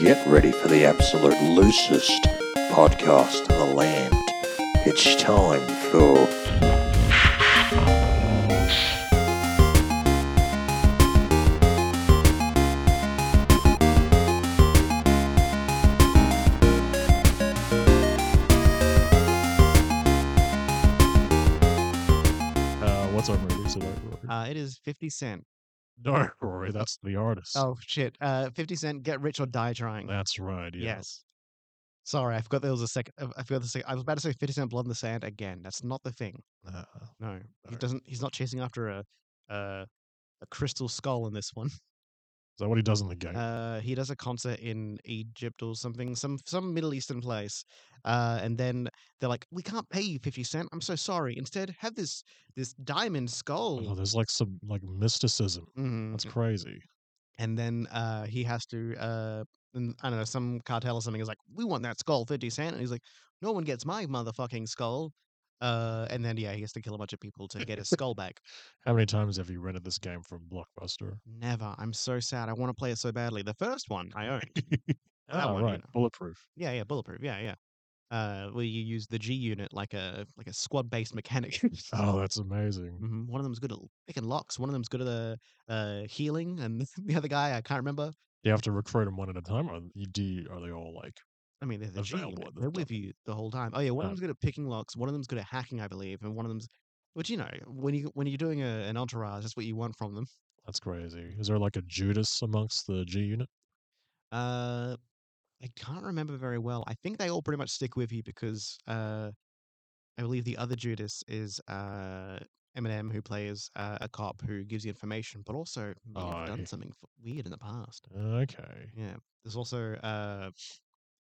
Get ready for the absolute loosest podcast in the land. It's time for. Uh, what's our movie today, Rory? Uh, it is 50 Cent. No, Rory, that's the artist. Oh, shit. Uh, 50 Cent, Get Rich or Die Trying. That's right. Yeah. Yes. Sorry, I forgot there was a second. I forgot the second. I was about to say 50 Cent Blood in the Sand again. That's not the thing. Uh, No. He doesn't, he's not chasing after a, a, a crystal skull in this one. Is that what he does in the game? Uh, he does a concert in Egypt or something, some some Middle Eastern place. Uh, and then they're like, "We can't pay you fifty cent. I'm so sorry. Instead, have this this diamond oh, skull." there's like some like mysticism. Mhm. That's crazy. and then uh, he has to uh, and I don't know some cartel or something is like, "We want that skull, fifty cent," and he's like, "No one gets my motherfucking skull." Uh, and then yeah, he has to kill a bunch of people to get his skull back. How many times have you rented this game from Blockbuster? Never. I'm so sad. I want to play it so badly. The first one I owned. That oh, one, you right. know. Bulletproof. Yeah, yeah, bulletproof. Yeah, yeah. Uh, where you use the G unit like a like a squad based mechanic. Oh, that's amazing. hmm One of them's good at picking locks. One of them's good at uh, uh, healing, and the other guy I can't remember. You have to recruit them one at a time, or you do? Are they all like? I mean, they're the G. They're with you the whole time. Oh yeah, one of Oh. them's good at picking locks. One of them's good at hacking, I believe, and one of them's, which you know, when you when you're doing a, an entourage, that's what you want from them. That's crazy. Is there like a Judas amongst the G unit? Uh, I can't remember very well. I think they all pretty much stick with you because uh, I believe the other Judas is uh Eminem, who plays uh, a cop who gives you information, but also may have done something weird in the past. Okay, Yeah, there's also uh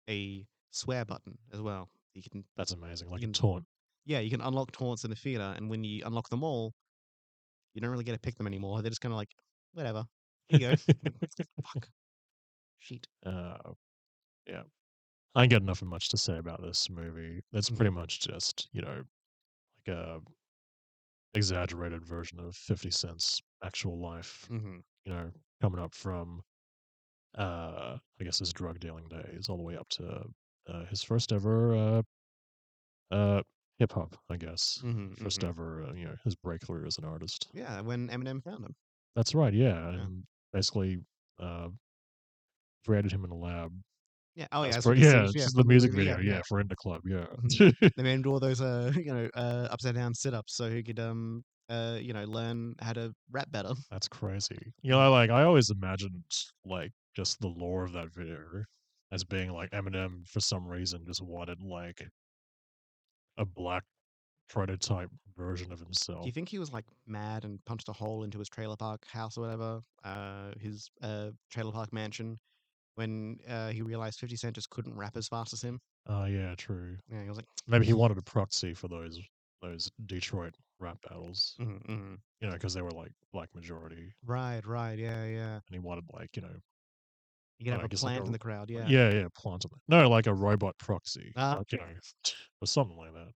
a swear button as well. You can that's amazing. Like a can- taunt. yeah, you can unlock taunts in the theater, and when you unlock them all, you don't really get to pick them anymore. They're just kind of like, whatever. Here you go. Fuck. Sheet. Uh, yeah. I ain't got nothing much to say about this movie. It's pretty much just, you know, like a exaggerated version of 50 Cent's actual life, hmm you know, coming up from, uh, I guess his drug dealing days all the way up to uh, his first ever uh, uh, hip hop, I guess. hmm 1st ever, uh, you know, his breakthrough as an artist. Yeah, when Eminem found him. That's right, yeah. Yeah. And basically uh, created him in a lab Yeah. Oh yeah. That's for- yeah, it's the music video. Yeah, for In da Club. Yeah. They made him do all those, uh, you know, uh, upside down sit ups so he could, um, uh, you know, learn how to rap better. That's crazy. You know, like I always imagined like just the lore of that video as being like Eminem for some reason just wanted like a black prototype version of himself. Do you think he was like mad and punched a hole into his trailer park house or whatever, uh, his uh trailer park mansion, when uh he realized Fifty Cent just couldn't rap as fast as him? Oh yeah, true. Yeah, he was like, Maybe he wanted a proxy for those those Detroit rap battles. "Mhm, mhm." You know, because they were like black majority, right, right, yeah, yeah. and he wanted like you know, You can Oh, have a guess like plant a- in the crowd, yeah. yeah, yeah, plant. No, like a robot proxy, Ah. like, you know, or something like that.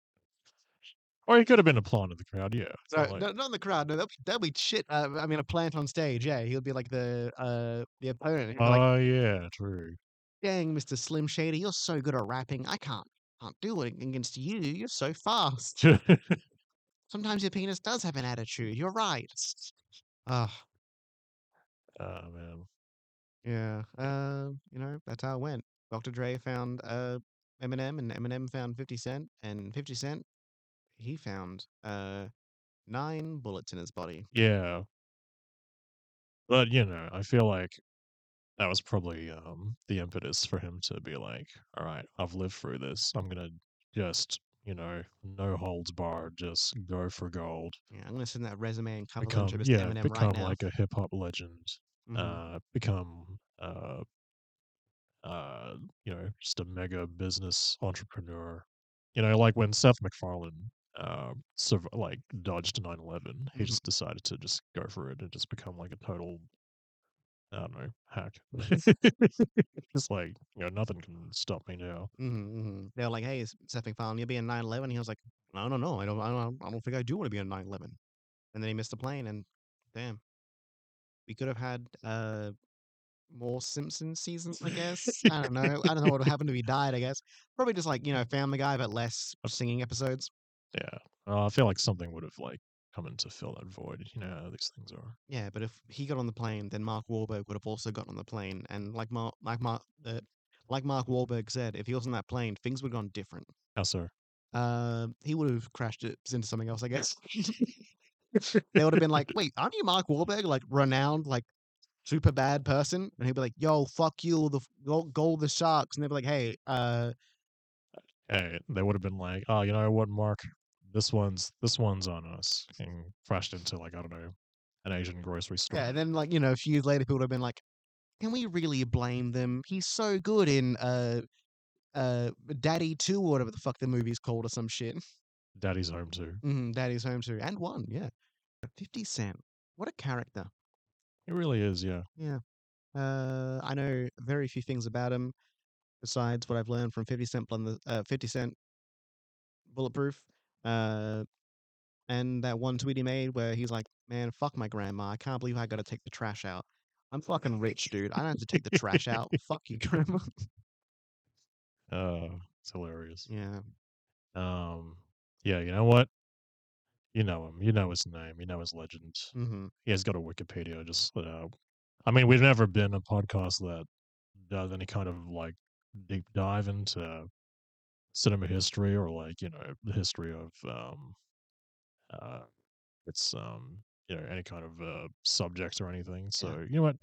Or he could have been a plant in the crowd. Yeah, it's No, not like- no, not in the crowd. No, that'd be, that'd be shit. Uh, I mean, a plant on stage. Yeah, he would be like the uh the opponent. He'd like, Oh yeah, true. "Dang, Mister Slim Shady, you're so good at rapping. I can't can't do it against you. You're so fast. Sometimes your penis does have an attitude. You're right." Ah, oh man. Yeah. Uh, you know, that's how it went. Dr. Dre found uh Eminem, and Eminem found Fifty Cent, and Fifty Cent he found uh nine bullets in his body. Yeah. But you know, I feel like that was probably um the impetus for him to be like, all right, I've lived through this. I'm gonna just, you know, no holds barred, just go for gold. Yeah, I'm gonna send that resume and cover Become letter to yeah, Eminem become right now. like a hip hop legend. Mhm. Uh become uh uh you know, just a mega business entrepreneur. You know, like when Seth MacFarlane uh, surv- like dodged 9/11, he Mhm. just decided to just go for it and just become like a total, I don't know, hack. just like you know, nothing can stop me now. Mm-hmm, mm-hmm. They were like, "Hey, Seth MacFarlane, you'll be in 9/11." He was like, "No, no, no, I don't, I don't, I don't think I do want to be in 9/11." And then he missed the plane, and damn, we could have had uh, more Simpsons seasons, I guess. I don't know. I don't know what would have happened if he died. I guess probably just like you know Family Guy, but less singing episodes. Yeah. Uh, I feel like something would have like come in to fill that void. You know how these things are. Yeah, but if he got on the plane, then Mark Wahlberg would have also gotten on the plane, and like Mark, like Mark, uh, like Mark Wahlberg said, if he was on that plane, things would have gone different. How so? Uh, he would have crashed it into something else, I guess. they would have been like, "Wait, aren't you Mark Wahlberg, like renowned, like super bad person?" And he'd be like, "Yo, fuck you, the f- go, go the Sharks," and they'd be like, "Hey, uh, Hey, they would have been like, oh, you know what, Mark? This one's this one's on us, and crashed into like I don't know, an Asian grocery store. yeah." And then like you know, a few years later, people would have been like, "Can we really blame them? He's so good in uh, uh, Daddy Two or whatever the fuck the movie's called or some shit." Daddy's home too. hmm Daddy's Home Too, and one, yeah. Fifty Cent, what a character. It really is, yeah. Yeah. Uh, I know very few things about him besides what I've learned from 50 Cent, Blun- the- uh, 50 Cent Bulletproof. Uh, and that one tweet he made where he's like, man, fuck my grandma. I can't believe I got to take the trash out. I'm fucking rich, dude. I don't have to take the trash out. Fuck you, grandma. Uh, it's hilarious. yeah. Um, yeah, you know what? You know him. You know his name. You know his legend. hmm He has got a Wikipedia. Just, uh, I mean, we've never been a podcast that does any kind of like deep dive into cinema history or like you know the history of um, uh, it's um, you know any kind of uh, subjects or anything. So you know what?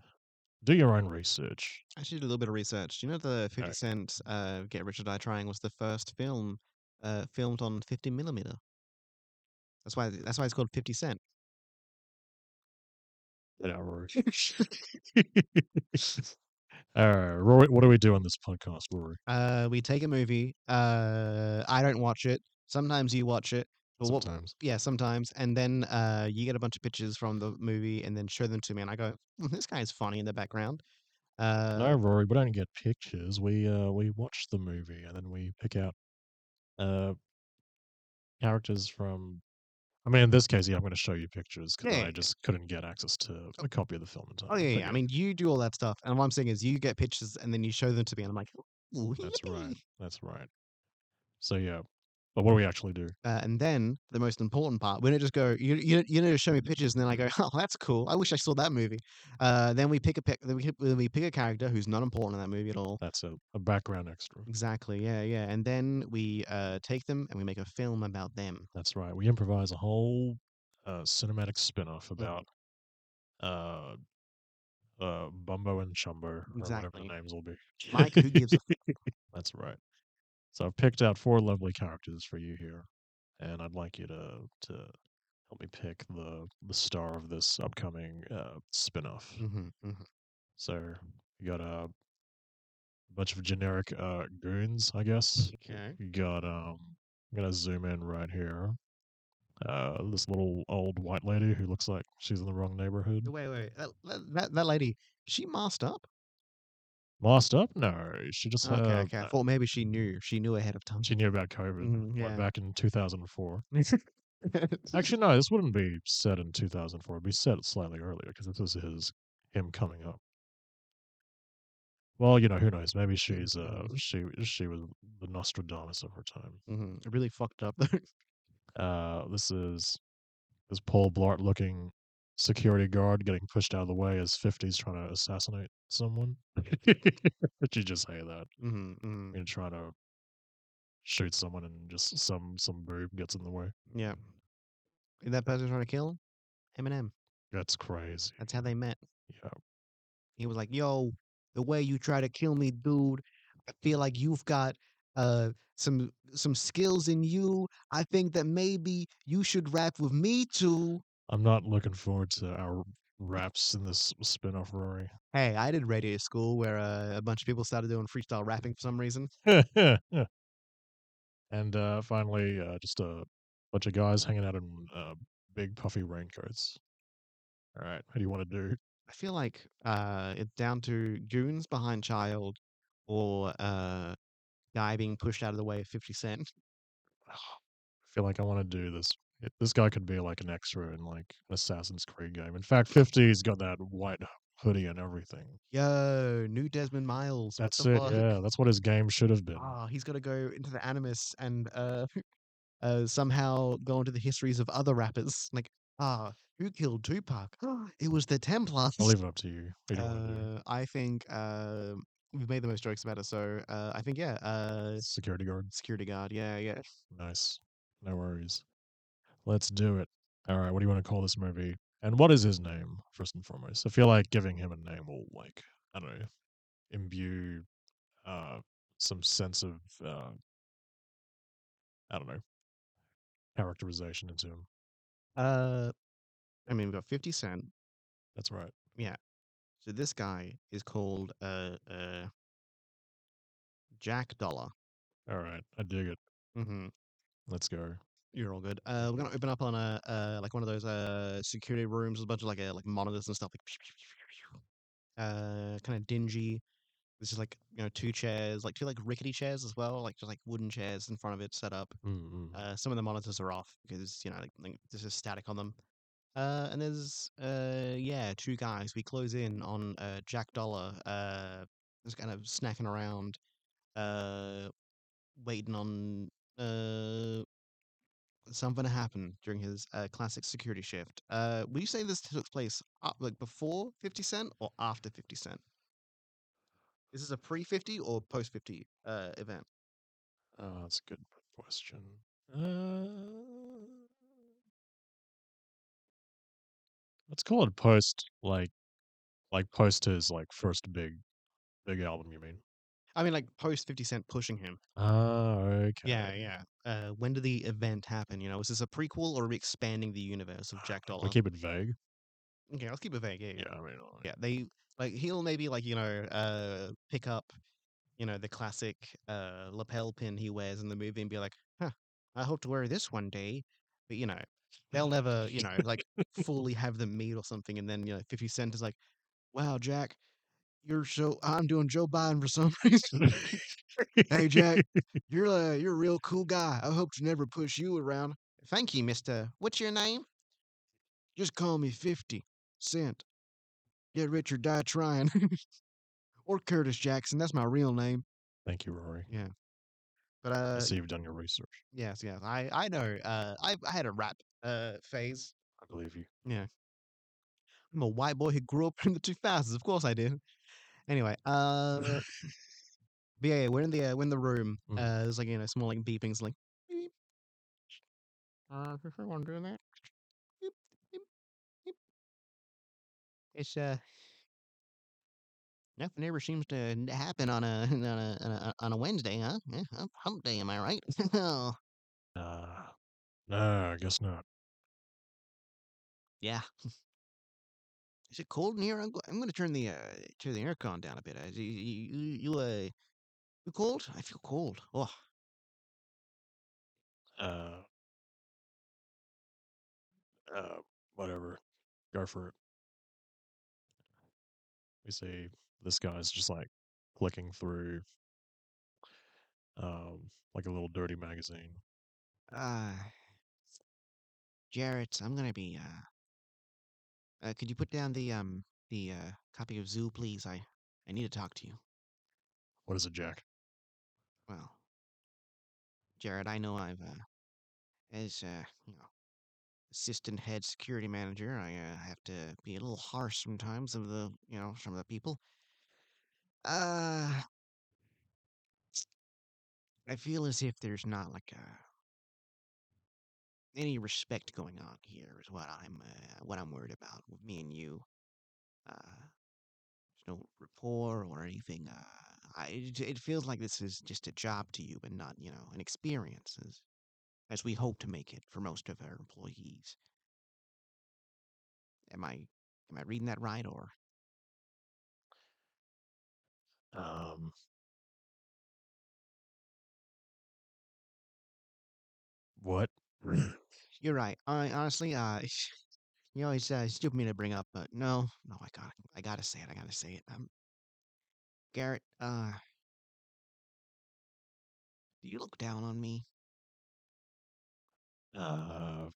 Do your own research. I should do a little bit of research. Do you know the 50 Alright. Cent uh, Get Rich or Die Trying was the first film uh, filmed on 50 millimeter? That's why. That's why it's called 50 Cent. Out, Rory. All right, Rory. What do we do on this podcast, Rory? Uh, we take a movie. Uh, I don't watch it. Sometimes you watch it. But what, Sometimes. yeah, sometimes. And then uh, you get a bunch of pictures from the movie and then show them to me, and I go, "Hmm, "This guy's funny in the background." Uh, No, Rory, we don't get pictures. We uh we watch the movie and then we pick out uh characters from. I mean, in this case, yeah, I'm going to show you pictures because Yeah. I just couldn't get access to oh. a copy of the film in time. oh yeah, But yeah. I mean, you do all that stuff, and what I'm saying is, you get pictures and then you show them to me, and I'm like, "Ooh, that's right. yippee." That's right. So yeah, but what do we actually do? Uh, and then the most important part, we don't just go, you you you know, show me pictures, and then I go, oh, that's cool. I wish I saw that movie. Uh, then we pick a pick, then we, then we pick a character who's not important in that movie at all. That's a, a background extra. Exactly. Yeah, yeah. And then we uh take them and we make a film about them. That's right. We improvise a whole uh, cinematic spin-off Mm. about uh uh Bumbo and Chumbo or whatever Exactly. the names will be. Mike, who gives a That's right. So I've picked out four lovely characters for you here, and I'd like you to to help me pick the the star of this upcoming uh, spin-off. hmm hmm So you got a bunch of generic uh, goons, I guess. Okay. You got um, I'm gonna zoom in right here. Uh, this little old white lady who looks like she's in the wrong neighborhood. Wait, wait. That, that- that lady, she masked up? Masked up? No, she just Okay, had. okay. I uh, thought maybe she knew. She knew ahead of time. she knew about COVID Mhm, like, yeah. back in 2004. Actually, no, this wouldn't be set in 2004. It'd be set slightly earlier because this is his him coming up. Well, you know, who knows? Maybe she's uh Mhm. she she was the Nostradamus of her time. hmm Really fucked up. Uh, this is this Paul Blart looking security guard getting pushed out of the way as 50's trying to assassinate someone. Did you just say that? hmm hmm You're trying to shoot someone and just some some boob gets in the way. Yeah. Is that person trying to kill him? Eminem. That's crazy. That's how they met. Yeah. He was like, "Yo, the way you try to kill me, dude, I feel like you've got uh some some skills in you. I think that maybe you should rap with me too." I'm not looking forward to our raps in this spin-off, Rory. Hey, I did radio school where uh, a bunch of people started doing freestyle rapping for some reason. and uh, finally, uh, just a bunch of guys hanging out in uh, big puffy raincoats. All right, what do you want to do? I feel like uh it's down to goons behind child or uh guy being pushed out of the way of 50 Cent. I feel like I want to do this. It- This guy could be like an extra in like an Assassin's Creed game. In fact, 50's got that white hoodie and everything. Yo, new Desmond Miles. what That's the it. fuck? Yeah, that's what his game should have been. Ah, he's got to go into the Animus and uh, uh, somehow go into the histories of other rappers. Like, ah, who killed Tupac? it was the Templars. I'll leave it up to you. What do you want to do? Uh, I think uh, we've made the most jokes about it, so uh, I think yeah, uh, Security guard. security guard. Yeah, yeah. Nice. No worries. Let's do it. All right. What do you want to call this movie? And what is his name, first and foremost? I feel like giving him a name will, like, I don't know, imbue uh, some sense of, uh, I don't know, characterization into him. Uh, I mean, we've got Fifty Cent. That's right. Yeah. So this guy is called uh, uh, Jack Dollar. All right. I dig it. Mm-hmm. Let's go. You're all good. Uh, we're gonna open up on a uh, like one of those uh security rooms with a bunch of like uh, like monitors and stuff like uh kind of dingy. This is like you know two chairs, like two like rickety chairs as well, like just like wooden chairs in front of it set up. Mm-mm. Uh, some of the monitors are off because you know like, like there's just static on them. Uh, and there's uh yeah two guys. We close in on uh Jack Dollar uh just kind of snacking around, uh waiting on uh something to happen during his uh, classic security shift. Uh, would you say this took place up, like before Fifty Cent or after Fifty Cent? Is this a pre Fifty or post Fifty uh event? Oh, that's a good question. Uh, let's call it post, like, like post his like first big, big album. You mean? I mean, like post Fifty Cent pushing him. Ah, okay. Yeah, yeah. Uh, when did the event happen? You know, is this a prequel or are we expanding the universe of Jack Dollar? We keep it vague. Okay, let's keep it vague. Yeah, Yeah, I mean, like, yeah. They like he'll maybe like you know uh pick up you know the classic uh lapel pin he wears in the movie and be like, huh, I hope to wear this one day. But you know, they'll never you know like fully have them meet or something. And then you know, Fifty Cent is like, wow, Jack, you're so I'm doing Joe Biden for some reason. hey Jack, you're a you're a real cool guy. I hope to never push you around. Thank you, Mister. What's your name? Just call me Fifty Cent. Get rich or die trying. or Curtis Jackson. That's my real name. Thank you, Rory. Yeah. But I uh, see you've done your research. yes, yes. I I know. Uh, I I had a rap uh phase. I believe you. Yeah. I'm a white boy who grew up in the 2000s. Of course I did. Anyway, uh, but yeah, yeah, we're in the uh, we're in the room. Mhm. Uh, there's like you know small like beepings like. Beep. Uh, if everyone doing that. Beep, beep, beep. It's uh. Nothing ever seems to happen on a on a on a, on a Wednesday, huh? Yeah, hump- hump day, am I right? Oh, Uh, no, I guess not. yeah. Is it cold in here? I'm, I'm going to turn the uh, turn the aircon down a bit. Uh, you, you, uh, you cold? I feel cold. Oh, Uh, uh, whatever. Go for it. We see this guy's just like clicking through, um, like a little dirty magazine. uh, Jarrett, I'm gonna be. Uh, uh, could you put down the um the uh copy of Zoo, please? I I need to talk to you. What is it, Jack? Well, Jared, I know I've uh, as uh, you know, assistant head security manager, I uh, have to be a little harsh sometimes of the you know some of the people. Uh, I feel as if there's not like a any respect going on here is what I'm uh, what I'm worried about with me and you. Uh, there's no rapport or anything. Uh, I it, it feels like this is just a job to you and not you know an experience as as we hope to make it for most of our employees. Am I am I reading that right or Um, what? you're right? I honestly, uh, you know, it's uh, stupid of me to bring up, but no, no, I got I gotta say it. I gotta say it. Um, Garrett, uh, do you look down on me? Uh,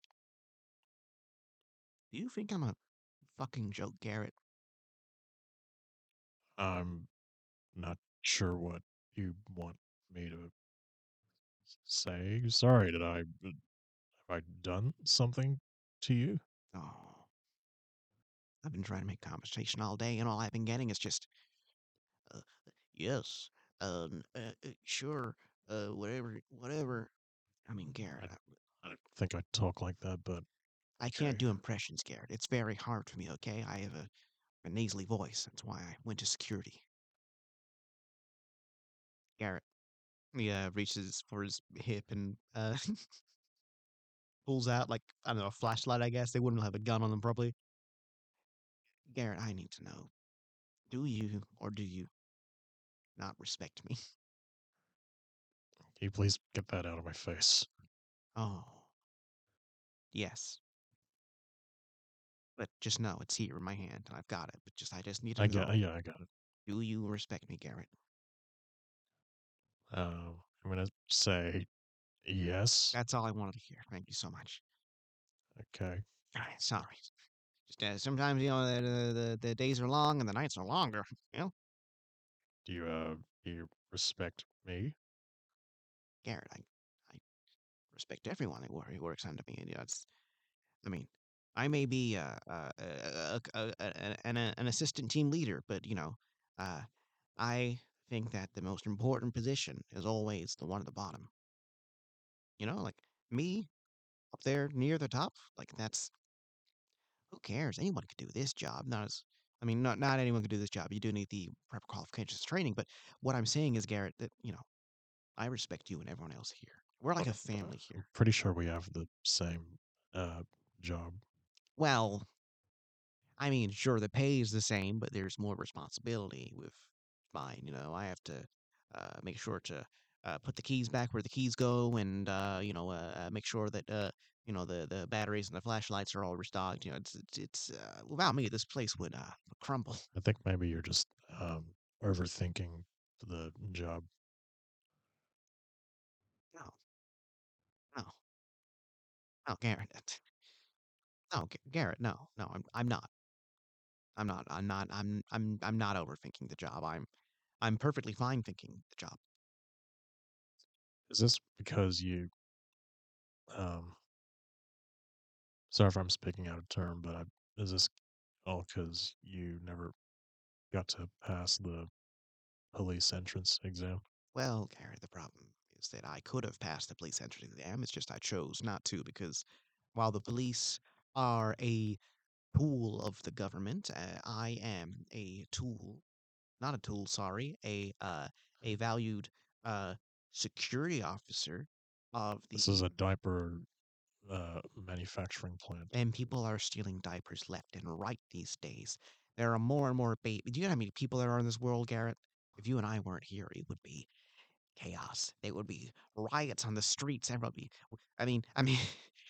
Do you think I'm a fucking joke, Garrett? I'm not sure what you want me to say. Sorry, did I have I done something to you? Oh. I've been trying to make conversation all day, and all I've been getting is just, uh, yes, um, uh, uh, sure, uh, whatever, whatever. I mean, Garrett, I, I don't think I talk like that, but I can't Okay. do impressions, Garrett. It's very hard for me, okay? I have a, a nasally voice. That's why I went to security. Garrett, he uh, reaches for his hip and uh, pulls out, like, I don't know, a flashlight, I guess. They wouldn't have a gun on them, probably. Garrett, I need to know do you or do you not respect me? can you please get that out of my face? Oh. Yes. But just know it's here in my hand. and I've got it. But just I just need to I know. yeah, I got it. Do you respect me, Garrett? Uh, I'm gonna say yes. That's all I wanted to hear. Thank you so much. Okay. Alright, Sorry. Just uh, sometimes you know the, the the days are long and the nights are longer. You know, Do you uh do you respect me? Garrett, I I respect everyone who, wor- who works under me. And you know, it's I mean, I may be uh, uh, a, a, a, a, an, an assistant team leader, but you know, uh, I think that the most important position is always the one at the bottom. You know, like me up there near the top, like that's who cares? Anyone could do this job. Not as I mean, not not anyone could do this job. You do need the proper qualifications training, but what I'm saying is, Garrett, that you know, I respect you and everyone else here. We're like a family here. pretty sure we have the same uh job. Well, I mean, sure, the pay is the same, but there's more responsibility with mine. You know, I have to uh, make sure to uh, put the keys back where the keys go, and uh, you know, uh, uh, make sure that uh, you know the the batteries and the flashlights are all restocked. You know, it's it's, it's uh, without me, this place would uh, crumble. I think maybe you're just um overthinking the job. No, no, no, Garrett. No, Garrett. No, no, I'm I'm not. I'm not. I'm not. I'm I'm I'm not overthinking the job. I'm I'm perfectly fine thinking the job. Is this because you um sorry if I'm speaking out of turn, but I, is this all because you never got to pass the police entrance exam? Well, Gary, the problem is that I could have passed the police entrance exam. It's just I chose not to because while the police are a tool of the government, uh, I am a tool, not a tool, sorry, a uh, a valued uh, security officer of the. This is a diaper uh manufacturing plant. and people are stealing diapers left and right these days. There are more and more babies. Do you know how many people there are in this world, Garrett? If you and I weren't here, it would be chaos. There would be riots on the streets. Everyone would be. I mean, I mean,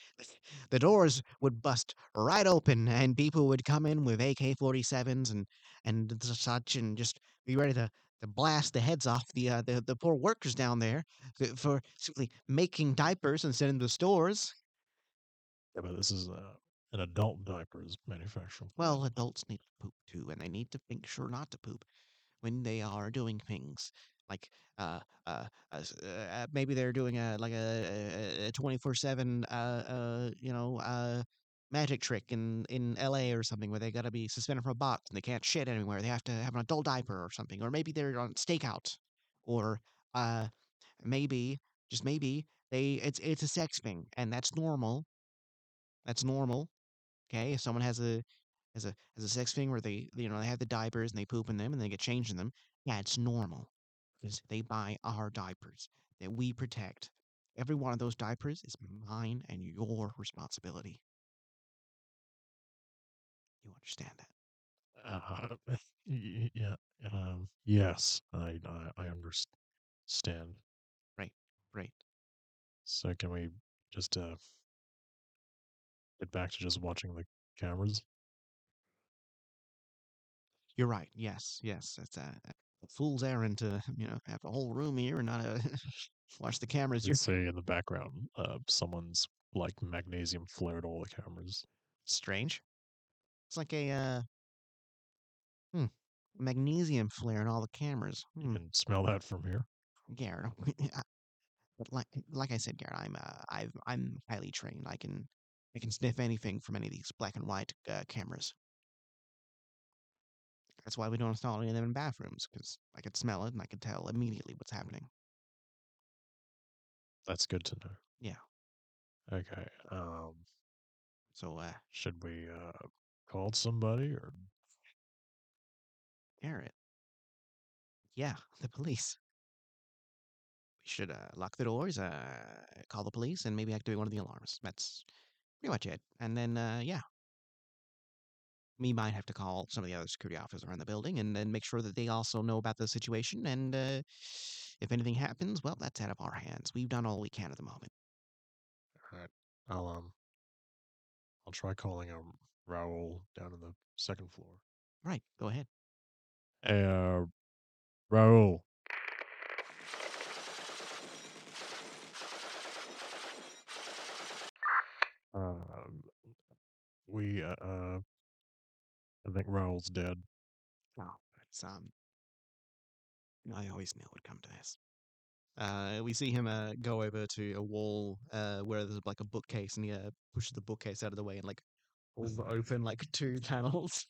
the doors would bust right open, and people would come in with AK-47s and and such, and just be ready to. To blast the heads off the uh, the the poor workers down there for simply making diapers and sending them to stores. Yeah, but this is uh, an adult diapers manufacturing. plant. Well, adults need to poop too, and they need to make sure not to poop when they are doing things like uh uh, uh, uh maybe they're doing a like a twenty four seven uh uh you know uh magic trick in in L.A. or something where they got to be suspended from a box and they can't shit anywhere. They have to have an adult diaper or something, or maybe they're on stakeout, or uh maybe just maybe they it's it's a sex thing and that's normal. That's normal. Okay, if someone has a has a has a sex thing where they you know they have the diapers and they poop in them and they get changed in them, yeah, it's normal because they buy our diapers that we protect. Every one of those diapers is mine and your responsibility. You understand that? Uh, yeah. Um, yes, I, I I understand. Right, right. So can we just uh get back to just watching the cameras? You're right. Yes, yes. It's a, a fool's errand to you know have a whole room here and not uh watch the cameras. You see in the background, uh, someone's like magnesium flared all the cameras. strange. It's like a uh, hmm. magnesium flare in all the cameras. You Hmm. can smell that from here. Garrett, I- but like like I said, Garrett, I'm uh, I've I'm highly trained. I can I can sniff anything from any of these black and white uh, cameras. That's why we don't install any of them in bathrooms because I could smell it and I could tell immediately what's happening. That's good to know. Yeah. Okay. Um, So, uh, should we uh call somebody or Garrett, yeah, the police. We should uh, lock the doors, uh, call the police, and maybe activate one of the alarms. That's pretty much it. And then, uh, yeah, we might have to call some of the other security officers around the building and then make sure that they also know about the situation. And uh, if anything happens, well, that's out of our hands. We've done all we can at the moment. all right. I'll um I'll try calling um Raoul down on the second floor. Right, go ahead. Uh Raoul. Um we uh, uh I think Raoul's dead. Oh, it's um. I always knew it would come to this. Uh, we see him uh go over to a wall uh where there's like a bookcase, and he uh, pushes the bookcase out of the way and like pulls it open like two panels.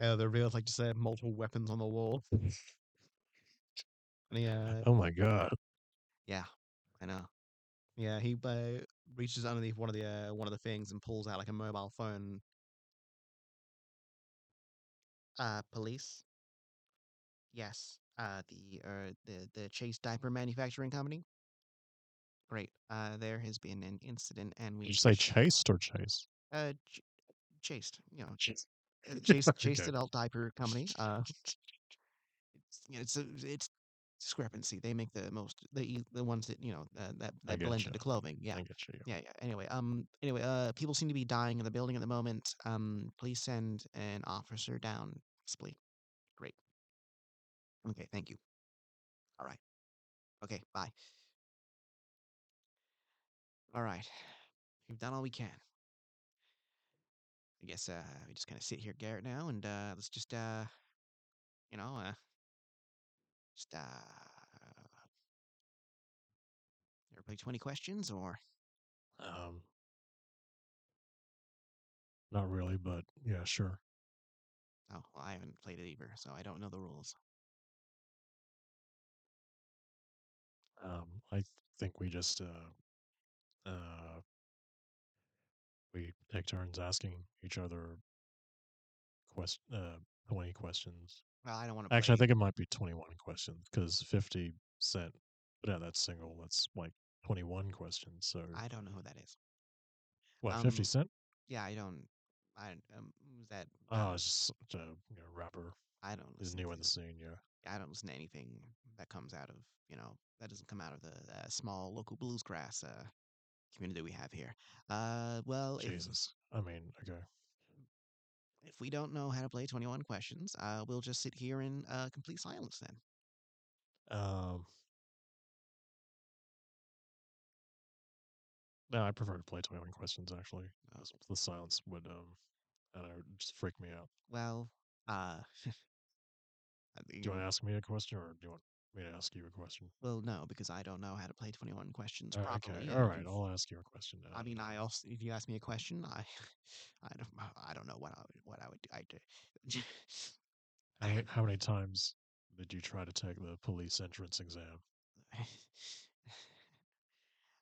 uh, there reveals like just uh, multiple weapons on the wall. and he uh, Oh my god. yeah, I know. Yeah, he uh, reaches underneath one of the uh, one of the things and pulls out like a mobile phone. Uh, police. Yes. Uh, the uh the the Chase Diaper Manufacturing Company. Great. Uh, there has been an incident, and we Did you say wish- chased or chase? Uh ch- chased. You know, Chase. uh, Chase Chase Okay. Adult Diaper Company. Uh, it's you know, it's a, it's discrepancy. They make the most the the ones that you know uh, that I that blend into clothing. Yeah. I you. Yeah, yeah. Anyway, um, anyway, uh, people seem to be dying in the building at the moment. Um, please send an officer down, please. Great. Okay, thank you. All right. Okay, bye. All right. We've done all we can. I guess uh we just kind of sit here, Garrett, now, and uh let's just uh you know uh just uh ever play twenty questions or Um not really, but yeah, sure. oh well, I haven't played it either, so I don't know the rules. Um I think we just uh uh we take turns asking each other quest uh 20 questions. Well, I don't want to. Actually, I think it might be 21 questions because 50 cent but yeah, that's single. That's like 21 questions. So I don't know who that is. what, um, 50 cent? Yeah, I don't. I um who's that? Oh, it's just a you know, rapper. I don't. He's listen new to in the scene, yeah. I don't listen to anything that comes out of you know that doesn't come out of the uh, small local bluesgrass uh, community we have here. Uh, well, if, Jesus. I mean, okay. if we don't know how to play Twenty One Questions, uh, we'll just sit here in uh, complete silence then. Um No, I prefer to play 21 questions actually. Oh. The silence would um I don't know, just freak me out. Well, uh, I Do you want to ask me a question or do you want me to ask you a question? well, no, because I don't know how to play Twenty One Questions Uh, properly. okay. and All right. if- I'll ask you a question now. I mean, I also, if you ask me a question, I, I don't, I don't know what I would, what I would, do. I do. How many, how many times did you try to take the police entrance exam?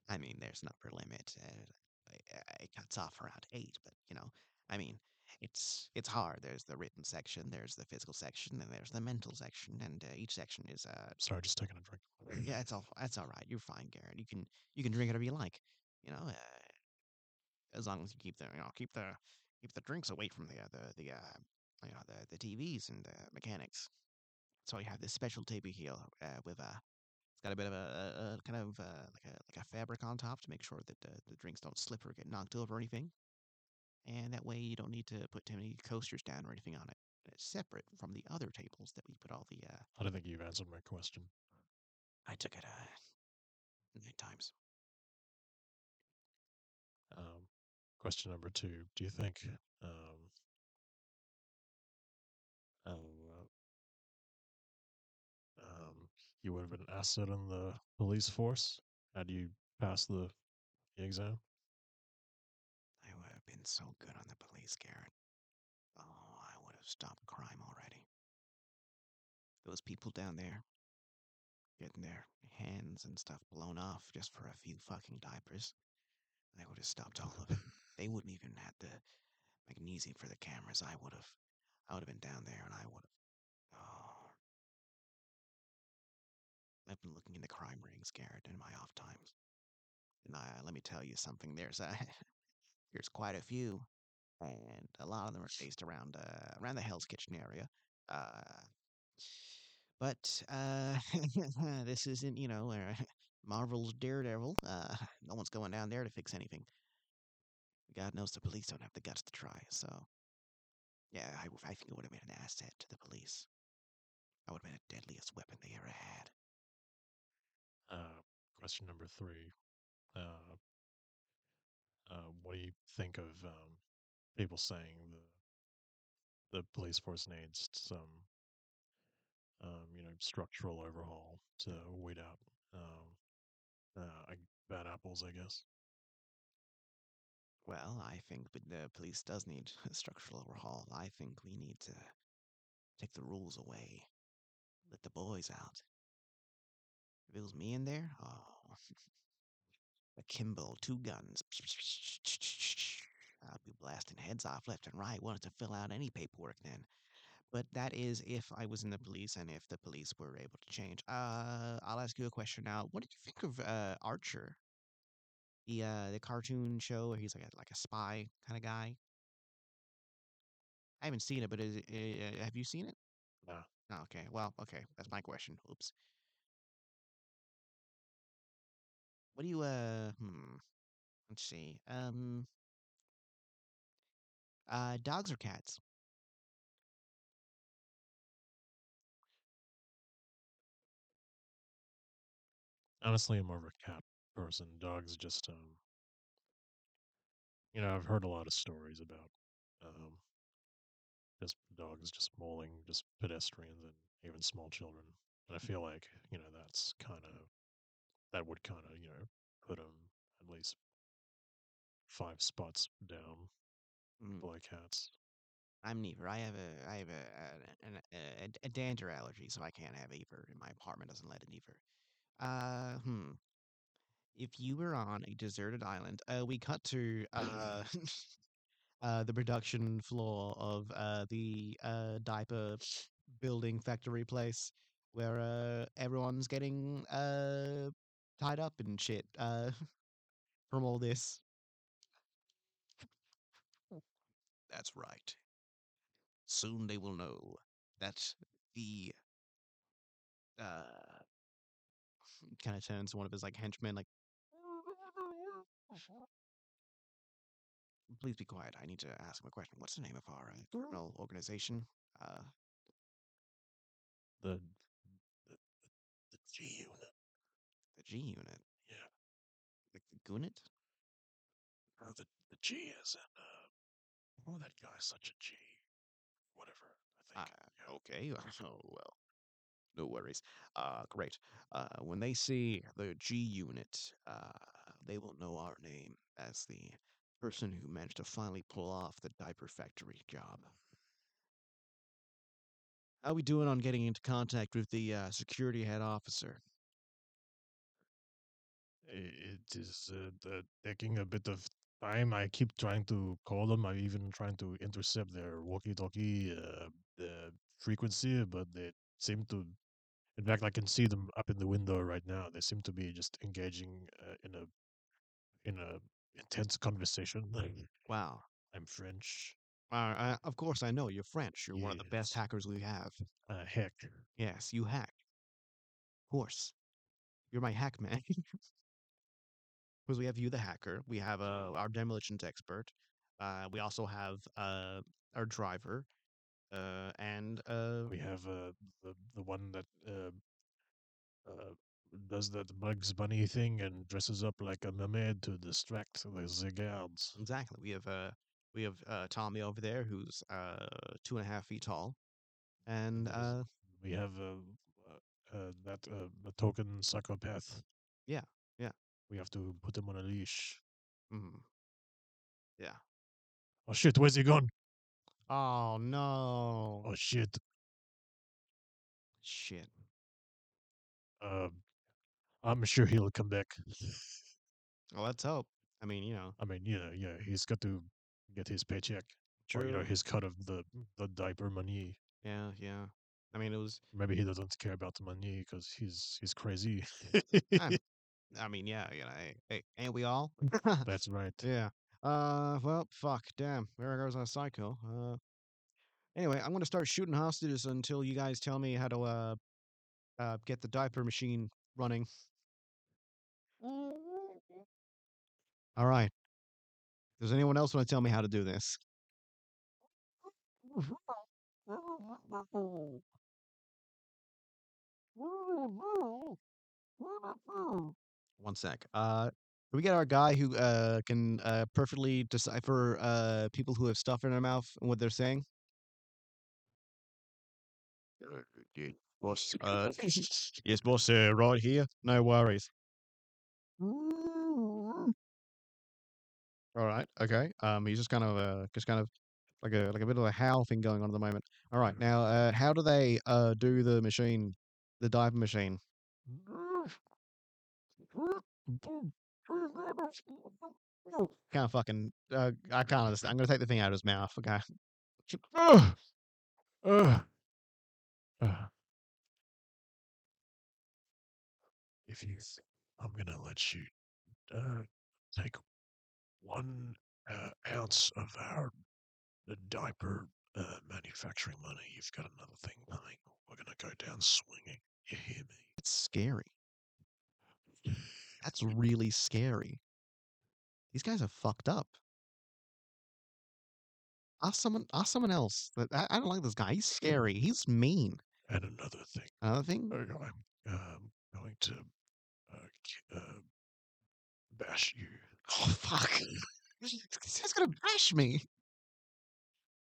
I mean, there's an upper limit. Uh, I- it cuts off around eight, but you know, I mean, it's it's hard. There's the written section, there's the physical section, and there's the mental section, and uh, each section is uh, Sorry, just taking a drink. yeah, it's all that's all right. You're fine, Garrett. You can you can drink whatever you like. You know, uh, as long as you keep the you know keep the keep the drinks away from the uh, the the uh, you know the the TVs and the mechanics. So you have this special table here uh, with uh, it's got a bit of a, a, a kind of uh, like a like a fabric on top to make sure that the drinks don't slip or get knocked over or anything. And that way you don't need to put too many coasters down or anything on it. It's separate from the other tables that we put all the. Uh, I don't think you've answered my question. I took it uh, nine times. Um, question number two Do you think um, um, um, you would have been an asset in the police force had you passed the exam? So good on the police, Garrett. Oh, I would have stopped crime already. Those people down there getting their hands and stuff blown off just for a few fucking diapers. I would have stopped all of it. They wouldn't even have the magnesium for the cameras. I would have. I would have been down there and I would have. Oh. I've been looking into crime rings, Garrett, in my off times. And I, let me tell you something. There's a, there's quite a few, and a lot of them are based around uh, around the Hell's Kitchen area. Uh, but uh, this isn't, you know, uh, Marvel's Daredevil. Uh, no one's going down there to fix anything. God knows the police don't have the guts to try. So, yeah, I, I think it would have been an asset to the police. I would have been the deadliest weapon they ever had. Uh, question number three. Uh, uh, what do you think of um, people saying the the police force needs some, um, you know, structural overhaul to weed out um, uh, bad apples? I guess. Well, I think the police does need a structural overhaul. I think we need to take the rules away, let the boys out. If it was me in there, oh, a Kimbo, two guns. I'd be blasting heads off left and right. Wanted to fill out any paperwork then. But that is if I was in the police and if the police were able to change. Uh, I'll ask you a question now. What did you think of uh, Archer? The uh, the cartoon show where he's like a, like a spy kind of guy. I haven't seen it, but is uh, have you seen it? No. Oh, okay. Well, okay. That's my question. Oops. What do you uh hmm let's see. Um uh dogs or cats? Honestly, I'm more of a cat person. Dogs just, um, you know, I've heard a lot of stories about um, just dogs just mauling just pedestrians and even small children. And I feel like, you know, that's kind of, that would kind of, you know, put them at least five spots down Mm, below cats. I'm neither. I have a I have a a, a, a, a dander allergy, so I can't have either. And my apartment doesn't let it either. Uh hmm. If you were on a deserted island, uh we cut to uh uh the production floor of uh the uh diaper building factory place where uh everyone's getting uh tied up and shit uh from all this. That's right. Soon they will know that the uh kind of turns one of his like henchmen like please be quiet. I need to ask him a question. What's the name of our uh, criminal organization? Uh The, the, the the G unit. Yeah. Like the Gunit? The, the G is in, uh, oh, that guy's such a G. Whatever. I Uh, yeah. okay. Oh well. No worries. Uh great. Uh when they see the G unit, uh they will know our name as the person who managed to finally pull off the diaper factory job. How are we doing on getting into contact with the uh, security head officer? I- It is uh, taking a bit of time. I keep trying to call them. I'm even trying to intercept their walkie-talkie uh, the frequency, but they seem to. In fact, I can see them up in the window right now. They seem to be just engaging uh, in a in a intense conversation. Wow. I'm French. Uh, uh, of course, I know you're French. You're one of the best Yes. hackers we have. Uh, heck, Yes, you hack. Of course. You're my hack man. Because we have you, the hacker. We have uh, our demolitions expert. Uh, we also have uh, our driver. Uh, and uh, we have uh, the the one that uh, uh, does that Bugs Bunny thing and dresses up like a mermaid to distract the, the guards. exactly, we have uh, we have uh, Tommy over there, who's uh, two and a half feet tall, and uh, we have uh, uh, that uh, a token psychopath. Yeah. We have to put him on a leash. Mm. Yeah. Oh shit, where's he gone? Oh no! Oh shit. Shit. Um, I'm sure he'll come back. Well, let's hope. I mean, you know, I mean, yeah, yeah, he's got to get his paycheck. Or, you know, True. his cut of the the diaper money. yeah, yeah. I mean, it was. Maybe he doesn't care about the money because he's he's crazy. I mean, yeah, you know, hey, hey, ain't we all? That's right. yeah. Uh, well, fuck, damn. There goes our cycle. Uh, anyway, I'm gonna start shooting hostages until you guys tell me how to uh, uh, get the diaper machine running. All right. Does anyone else want to tell me how to do this? One sec. Uh, we get our guy who uh can uh perfectly decipher uh people who have stuff in their mouth and what they're saying? Boss, uh, yes, boss, uh, right here. No worries. All right. Okay. Um, he's just kind of uh, just kind of like a like a bit of a howl thing going on at the moment. All right. Now, uh, how do they uh do the machine, the diver machine? Can't fucking. Uh, I can't understand. I'm gonna take the thing out of his mouth. Okay. Ugh. Ugh. Ugh. If you, I'm gonna let you uh, take one uh, ounce of our the diaper uh, manufacturing money. You've got another thing coming. We're gonna go down swinging. You hear me? It's scary. That's really scary. These guys are fucked up. Ask someone. Ask someone else. I, I don't like this guy. He's scary. He's mean. And another thing. Another thing. I'm um, going to uh, uh, bash you. Oh fuck! This guy's gonna bash me.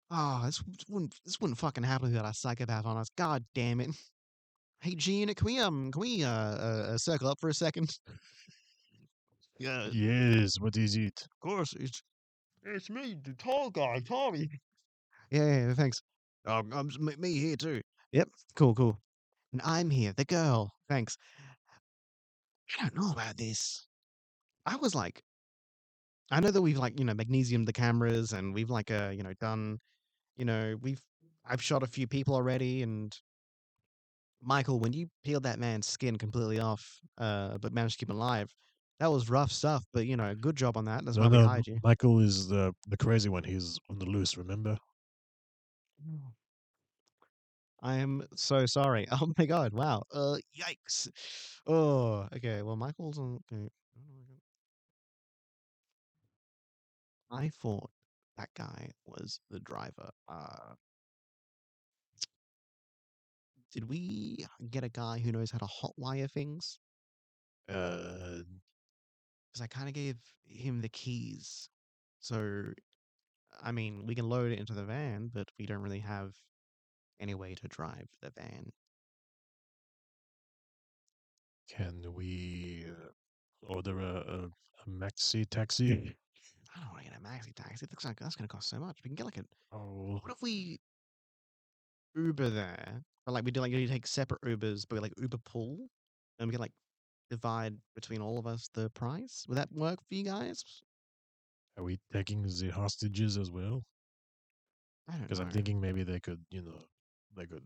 Oh, this wouldn't this wouldn't fucking happen without a psychopath on us. God damn it! Hey, Gene, can we um can we uh, uh uh, circle up for a second? Yeah, Yes. What is it? Of course. It's it's me, the tall guy, Tommy. Yeah, yeah, yeah, thanks. Um, I'm s- me, me here too. Yep, cool, cool. And I'm here, the girl. Thanks. I don't know about this. I was like, I know that we've like you know magnesium the cameras and we've like uh you know done, you know we've I've shot a few people already and Michael, when you peeled that man's skin completely off, uh, but managed to keep him alive, that was rough stuff. But you know, good job on that. That's No, no, you. Michael is the the crazy one. He's on the loose. Remember? I am so sorry. Oh my god! Wow. Uh, yikes. Oh, okay. Well, Michael's on. Okay. I thought that guy was the driver. Uh, did we get a guy who knows how to hotwire things? Uh, Because I kind of gave him the keys. So, I mean, we can load it into the van, but we don't really have any way to drive the van. can we uh, order a, a, a maxi taxi? I don't want to get a maxi taxi. It looks like that's going to cost so much. We can get like a. Oh, What if we Uber there? Or like we do like you take separate Ubers, but we like Uber pool, and we can like divide between all of us the price. Would that work for you guys? are we taking the hostages as well? I don't Because. I'm thinking maybe they could, you know, they could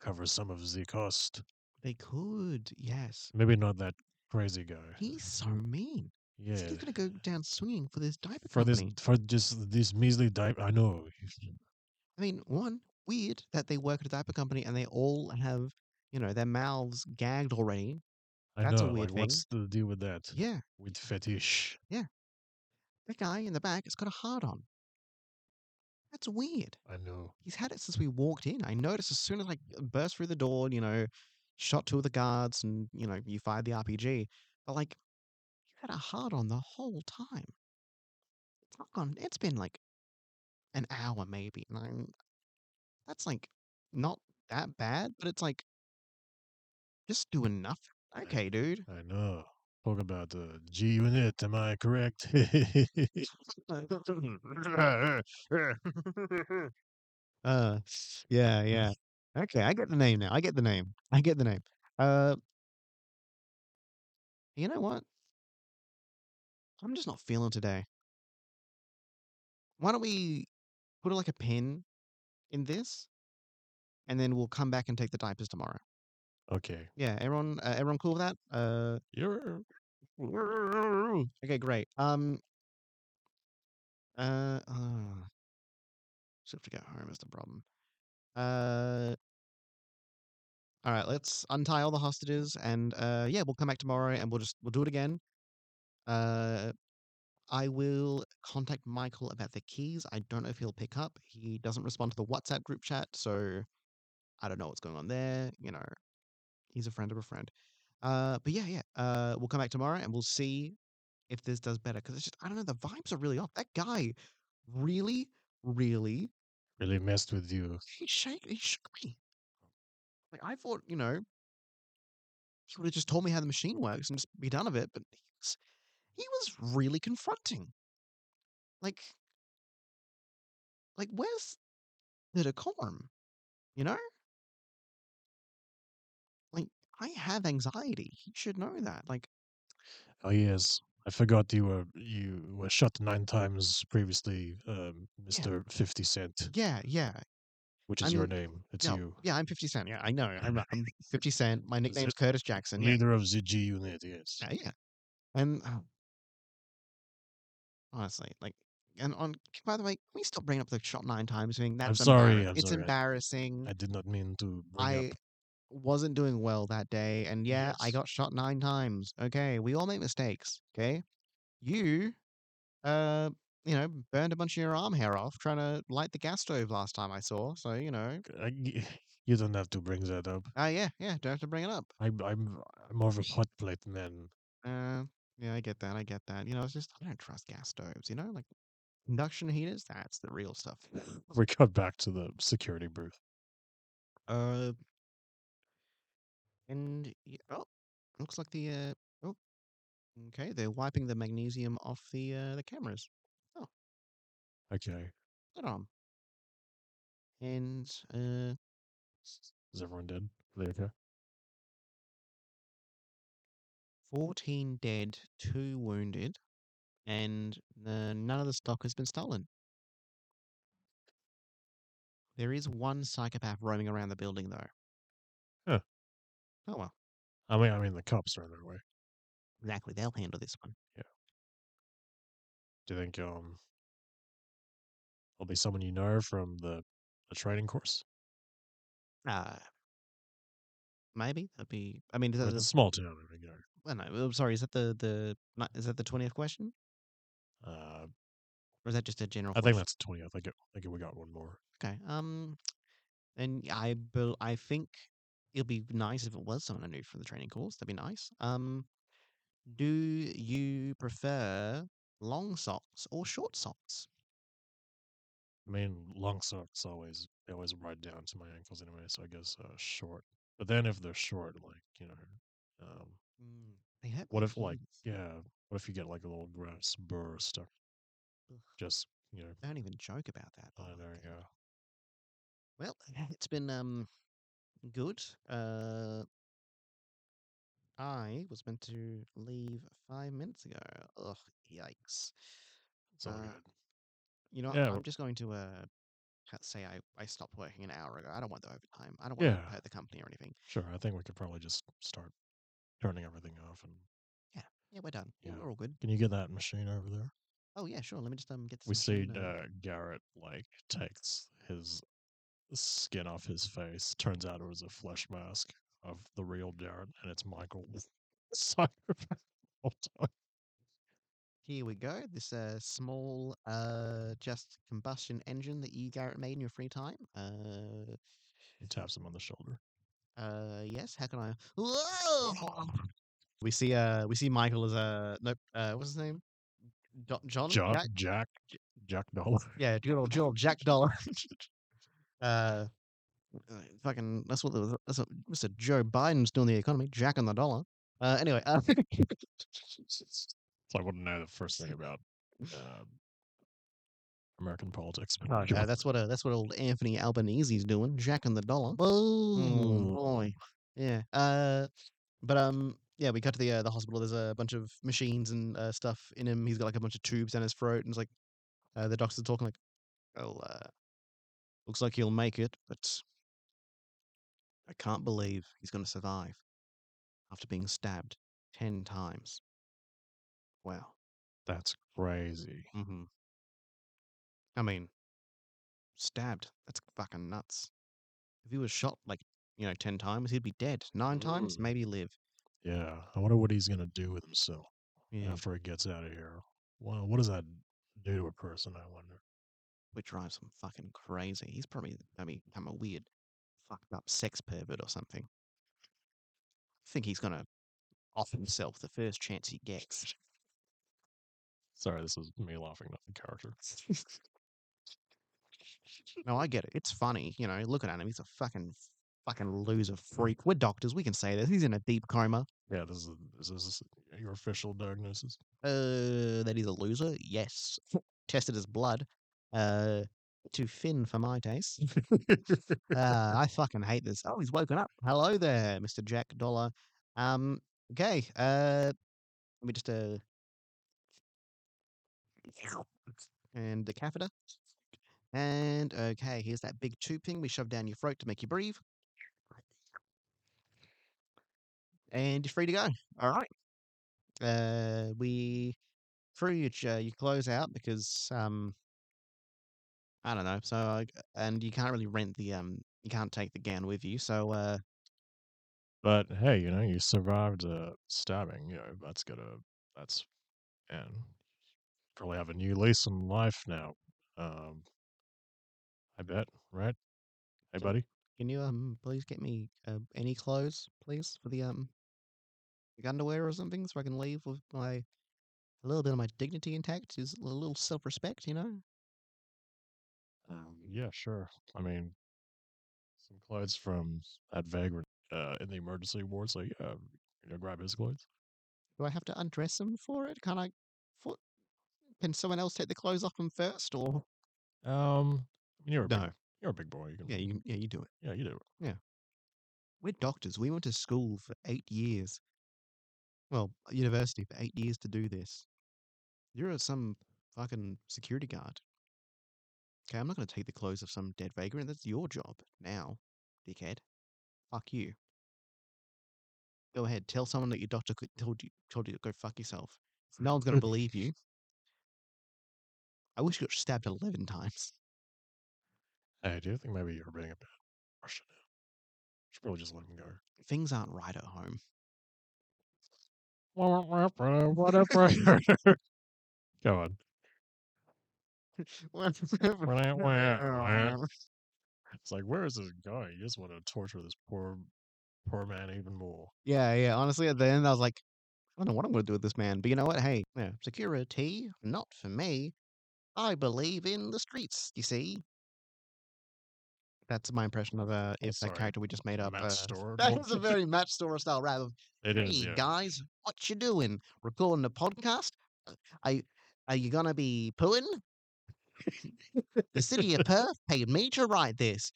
cover some of the cost. they could. Yes. Maybe not that crazy guy. He's so mean. Yeah. He's gonna go down swinging for this diaper For this, company. for just this measly diaper. I know. I mean, one weird that they work at a diaper company and they all have, you know, their mouths gagged already. I That's a weird like, what's the deal with that? Yeah, With fetish. Yeah. That guy in the back has got a heart on. That's weird. I know. He's had it since we walked in. I noticed as soon as I burst through the door, you know, shot two of the guards, and you know, you fired the RPG. But like, you had a heart on the whole time. It's not gone. It's been like an hour maybe, and I'm. That's like not that bad, but it's like Just doing nothing. Okay, dude. I know. Talk about the G unit. Am I correct? uh, yeah, yeah. Okay, I get the name now. I get the name. I get the name. Uh, you know what? I'm just not feeling today. Why don't we put it like a pin in this, and then we'll come back and take the diapers tomorrow. okay. Yeah, everyone, uh, everyone cool with that? Uh, You're okay, great. Um, uh, uh, still have to get home is the problem. Uh, all right, let's untie all the hostages, and uh, yeah, we'll come back tomorrow, and we'll just we'll do it again. Uh, I will contact Michael about the keys. I don't know if he'll pick up. He doesn't respond to the WhatsApp group chat, so I don't know what's going on there. You know, he's a friend of a friend. Uh, but yeah, yeah. Uh, we'll come back tomorrow and we'll see if this does better. Because it's just I don't know. The vibes are really off. That guy really, really really messed with you. he shake he shook me. Like I thought, you know, he would have just told me how the machine works and just be done of it. But he was, really confronting. Like, like where's the decorum? You know, like I have anxiety. He should know that. Like, Oh yes. I forgot you were you were shot nine times previously, um, Mister Fifty Cent, yeah, yeah, which is your I'm- name. It's no, you. yeah. I'm Fifty Cent. Yeah, I know. I'm I'm Fifty Cent. My nickname's Curtis Jackson. Yeah, Leader of the G Unit. Yes. yeah, yeah. And oh, honestly, like, and on. By the way, can we stop bringing up the shot nine times thing? That's sorry, embarra- I'm it's sorry, I- embarrassing. I did not mean to bring I up. wasn't doing well that day, and yeah, I got shot nine times. Okay, we all make mistakes. Okay, you, uh, you know, burned a bunch of your arm hair off trying to light the gas stove last time I saw. So you know, I, you don't have to bring that up. ah, yeah, yeah, don't have to bring it up. I'm I'm I'm more of a hot plate man. Uh, yeah, I get that. I get that. You know, it's just I don't trust gas stoves. You know, like induction heaters. That's the real stuff. We got back to the security booth. Uh, and y- oh, looks like the uh oh, okay, they're wiping the magnesium off the uh the cameras. Oh, Okay. Right on. And uh, Is everyone dead? Are they okay? Fourteen dead, two wounded, and uh, none of the stock has been stolen. There is one psychopath roaming around the building, though. Huh. Oh well, I mean, I mean, the cops are on their way. exactly. They'll handle this one. Yeah. Do you think um, there'll be someone you know from the the training course? Uh maybe that'd be. I mean, It's a the, small town. I think. Well, no, I'm sorry. Is that the the ni- is that the twentieth question, Uh, or is that just a general? I think question? that's twenty. I think it, I think we got one more. Okay. Um, and I bel I think it'd be nice if it was someone I knew from the training course. That'd be nice. Um, do you prefer long socks or short socks? I mean, long socks always they always ride down to my ankles anyway, so I guess uh, short. But then if they're short, like you know, um, Mm, they hurt what if like yeah, what if you get like a little grass stuck? Ugh. Just you know, Don't even joke about that. I Oh, know, yeah. Well, it's been um good. Uh, I was meant to leave five minutes ago. Ugh, yikes. It's all Uh, good. You know, Yeah, I'm well- just going to uh say I, I stopped working an hour ago. I don't want the overtime. I don't want to hurt the company or anything. Sure, I think we could probably just start turning everything off. And Yeah, yeah, we're done. Yeah. We're all good. can you get that machine over there? Oh yeah, sure. Let me just um get. We see uh, Garrett like takes his skin off his face. Turns out it was a flesh mask of the real Garrett, and it's Michael. Psychopath. Here we go. This uh small uh just combustion engine that you Garrett made in your free time. Uh He taps him on the shoulder. Uh yes. How can I? Whoa! We see uh we see Michael as a nope. Uh, what's his name? Jo- John. Jack, Jack? Jack, Jack Dollar. Yeah, good old, good old Jack Dollar. uh, Uh, fucking, that's what the, that's what Mr. Joe Biden's doing the economy, Jack and the dollar. Uh, anyway, uh, So I wouldn't know the first thing about um, American politics. Uh, sure. that's what uh, that's what old Anthony Albanese's doing, jacking the dollar. Oh Mm. boy, yeah. Uh, but um, yeah, we cut to the uh, the hospital. There's a bunch of machines and uh, stuff in him. He's got like a bunch of tubes down his throat, and it's like uh, the doctors are talking like, "Well, uh, looks like he'll make it, but I can't believe he's going to survive after being stabbed ten times." Wow. That's crazy. Mm-hmm. I mean, stabbed. That's fucking nuts. If he was shot like you know ten times, he'd be dead. Nine times, Mm. maybe live. Yeah. I wonder what he's gonna do with himself Yeah, after he gets out of here. Well, what does that do to a person? I wonder. which drives him fucking crazy. He's probably I mean, become a weird, fucked up sex pervert or something. I think he's gonna off himself the first chance he gets. Sorry, this is me laughing, not the character. No, I get it. It's funny, you know. Looking at him, he's a fucking fucking loser freak. We're doctors. We can say this. He's in a deep coma. Yeah, this is this is your official diagnosis. Uh, that he's a loser. Yes. Tested his blood. Uh, too thin for my taste. Uh, I fucking hate this. Oh, he's woken up. Hello there, Mr. Jack Dollar. Um, okay. Uh, let me just uh, and the catheter. And okay, here's that big tube thing we shove down your throat to make you breathe. And you're free to go. All right. Uh, we threw your uh, your clothes out because um, I don't know. So I, and you can't really rent the um, you can't take the gown with you. So uh, But hey, you know, you survived a stabbing. You know, that's gonna that's and probably have a new lease on life now. Um, I bet, right? Hey, buddy. Can you um please get me uh, any clothes, please, for the um like underwear or something, so I can leave with my a little bit of my dignity intact, is a little self respect, you know? Um, yeah, sure. I mean, some clothes from that vagrant uh, in the emergency ward. So yeah, you know, grab his clothes. Do I have to undress them for it? Can I? For, can someone else take the clothes off them first, or Um, you're a no? big, you're a big boy. You can, Yeah, you yeah you do it. yeah, you do. it. Yeah. We're doctors. We went to school for eight years. Well, university for eight years to do this. You're some fucking security guard. Okay, I'm not going to take the clothes of some dead vagrant. That's your job now, dickhead. Fuck you. Go ahead. Tell someone that your doctor could, told you told you to go fuck yourself. No one's going to believe you. I wish you got stabbed eleven times. Hey, do you think maybe you're being a bit Russian now? Should probably just let him go. Things aren't right at home. Go on. It's like, where is this going? You just want to torture this poor, poor man even more. Yeah, yeah. Honestly, at the end, I was like, I don't know what I'm going to do with this man. But you know what? Hey, yeah, security, not for me. I believe in the streets. You see. That's my impression of uh, if sorry, that character we just made up. Matt Uh, that was a very match store style rap. It hey is, yeah. guys, what you doing? Recording a podcast? Uh, Are are you gonna be pooing? the city of Perth paid me to write this.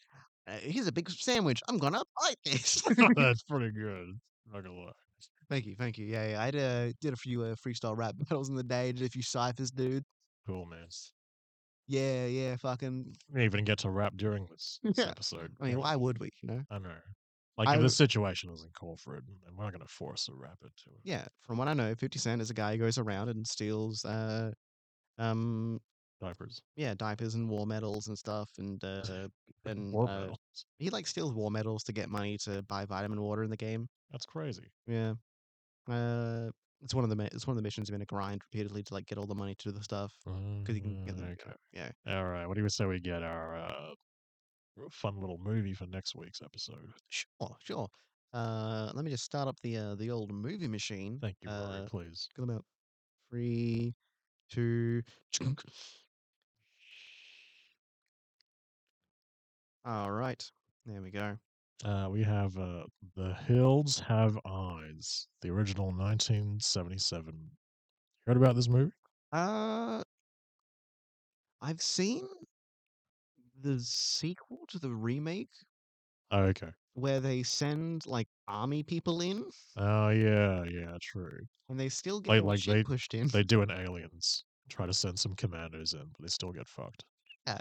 Uh, here's a big sandwich. I'm gonna bite this. That's pretty good. Not gonna lie. Thank you, thank you. Yeah, yeah. I did, uh, did a few uh, freestyle rap battles in the day. Did a few ciphers, dude. Cool, man. Yeah, yeah. Fucking. We didn't even get to rap during this, this Yeah. episode. I mean, why would we? You know. I know. Like, I if the w- situation doesn't call for it, and we're not gonna force a rap it to it. Yeah, from what I know, Fifty Cent is a guy who goes around and steals, uh, um, Diapers. yeah, diapers and war medals and stuff, and uh, and War uh, medals. he like steals war medals to get money to buy vitamin water in the game. That's crazy. Yeah. Uh, it's one of the it's one of the missions you're gonna grind repeatedly to like get all the money to do the stuff because you can get. Mm, okay. Yeah. All right. What do you say we get our uh, fun little movie for next week's episode? Sure, sure. Uh, let me just start up the uh, the old movie machine. Thank you, Rory, Uh, please. Got about three, two. All right. There we go. Uh, we have uh, The Hills Have Eyes, the original 1977. You Heard about this movie? Uh, I've seen the sequel to the remake Oh, okay. where they send like army people in Oh, yeah, yeah, true. and they still get Like- all like shit they- pushed in. They do an Aliens, try to send some commandos in, but they still get fucked. Yeah.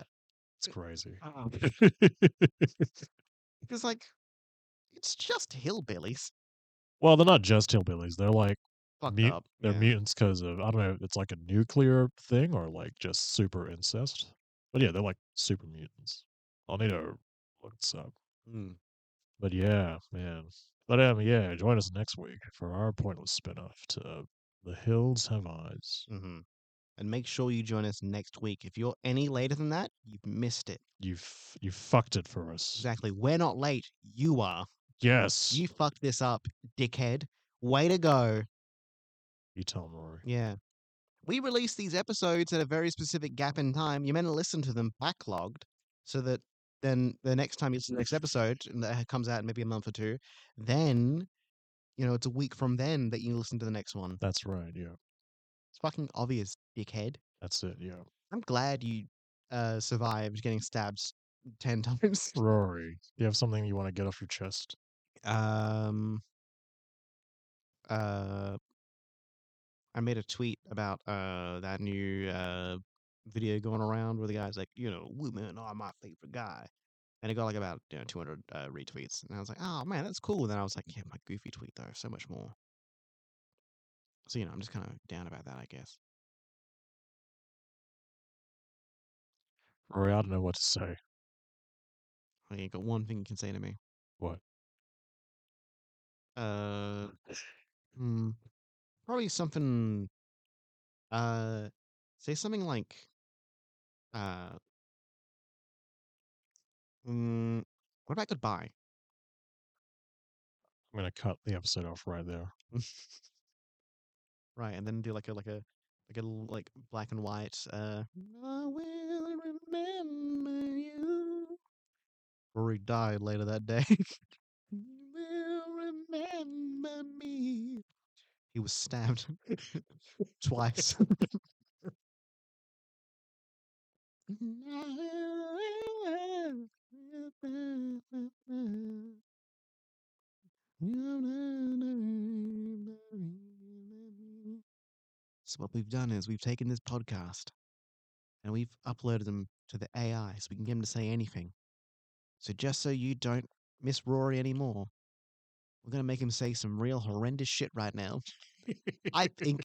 It's crazy. Because like it's just hillbillies well, they're not just hillbillies. They're like fucked up. they're yeah. mutants because of I don't know if it's like a nuclear thing or like just super incest. But yeah, they're like super mutants. I'll need to look this up. Mm. But yeah, man. But um, yeah, join us next week for our pointless spin-off to The Hills Have Eyes. hmm And make sure you join us next week. If you're any later than that, you've missed it. You've you fucked it for us. Exactly. We're not late. You are. Yes. You fucked this up, dickhead. Way to go. You tell Rory. Yeah. We release these episodes at a very specific gap in time. You're meant to listen to them backlogged so that then the next time you listen to the next episode and that comes out in maybe a month or two, then you know, it's a week from then that you listen to the next one. That's right. Yeah. It's fucking obvious, dickhead. That's it. Yeah. I'm glad you uh survived getting stabbed ten times. Rory, do you have something you want to get off your chest? Um uh I made a tweet about uh that new uh video going around where the guy's like, you know, women are my favorite guy. And it got like about you know 200 uh, retweets, and I was like, "Oh man, that's cool." And then I was like, "Yeah, my goofy tweet though, so much more." So you know, I'm just kind of down about that, I guess. Rory, I don't know what to say. I ain't got one thing you can say to me. What? Uh, hmm, probably something. Uh, say something like, uh, mm, what about goodbye? I'm gonna cut the episode off right there. Right, and then do like a like a like a like black and white. Uh, I will remember you. Rory died later that day. You will remember me. He was stabbed twice. What we've done is we've taken this podcast and we've uploaded them to the AI so we can get him to say anything. So just so you don't miss Rory anymore, we're gonna make him say some real horrendous shit right now. I think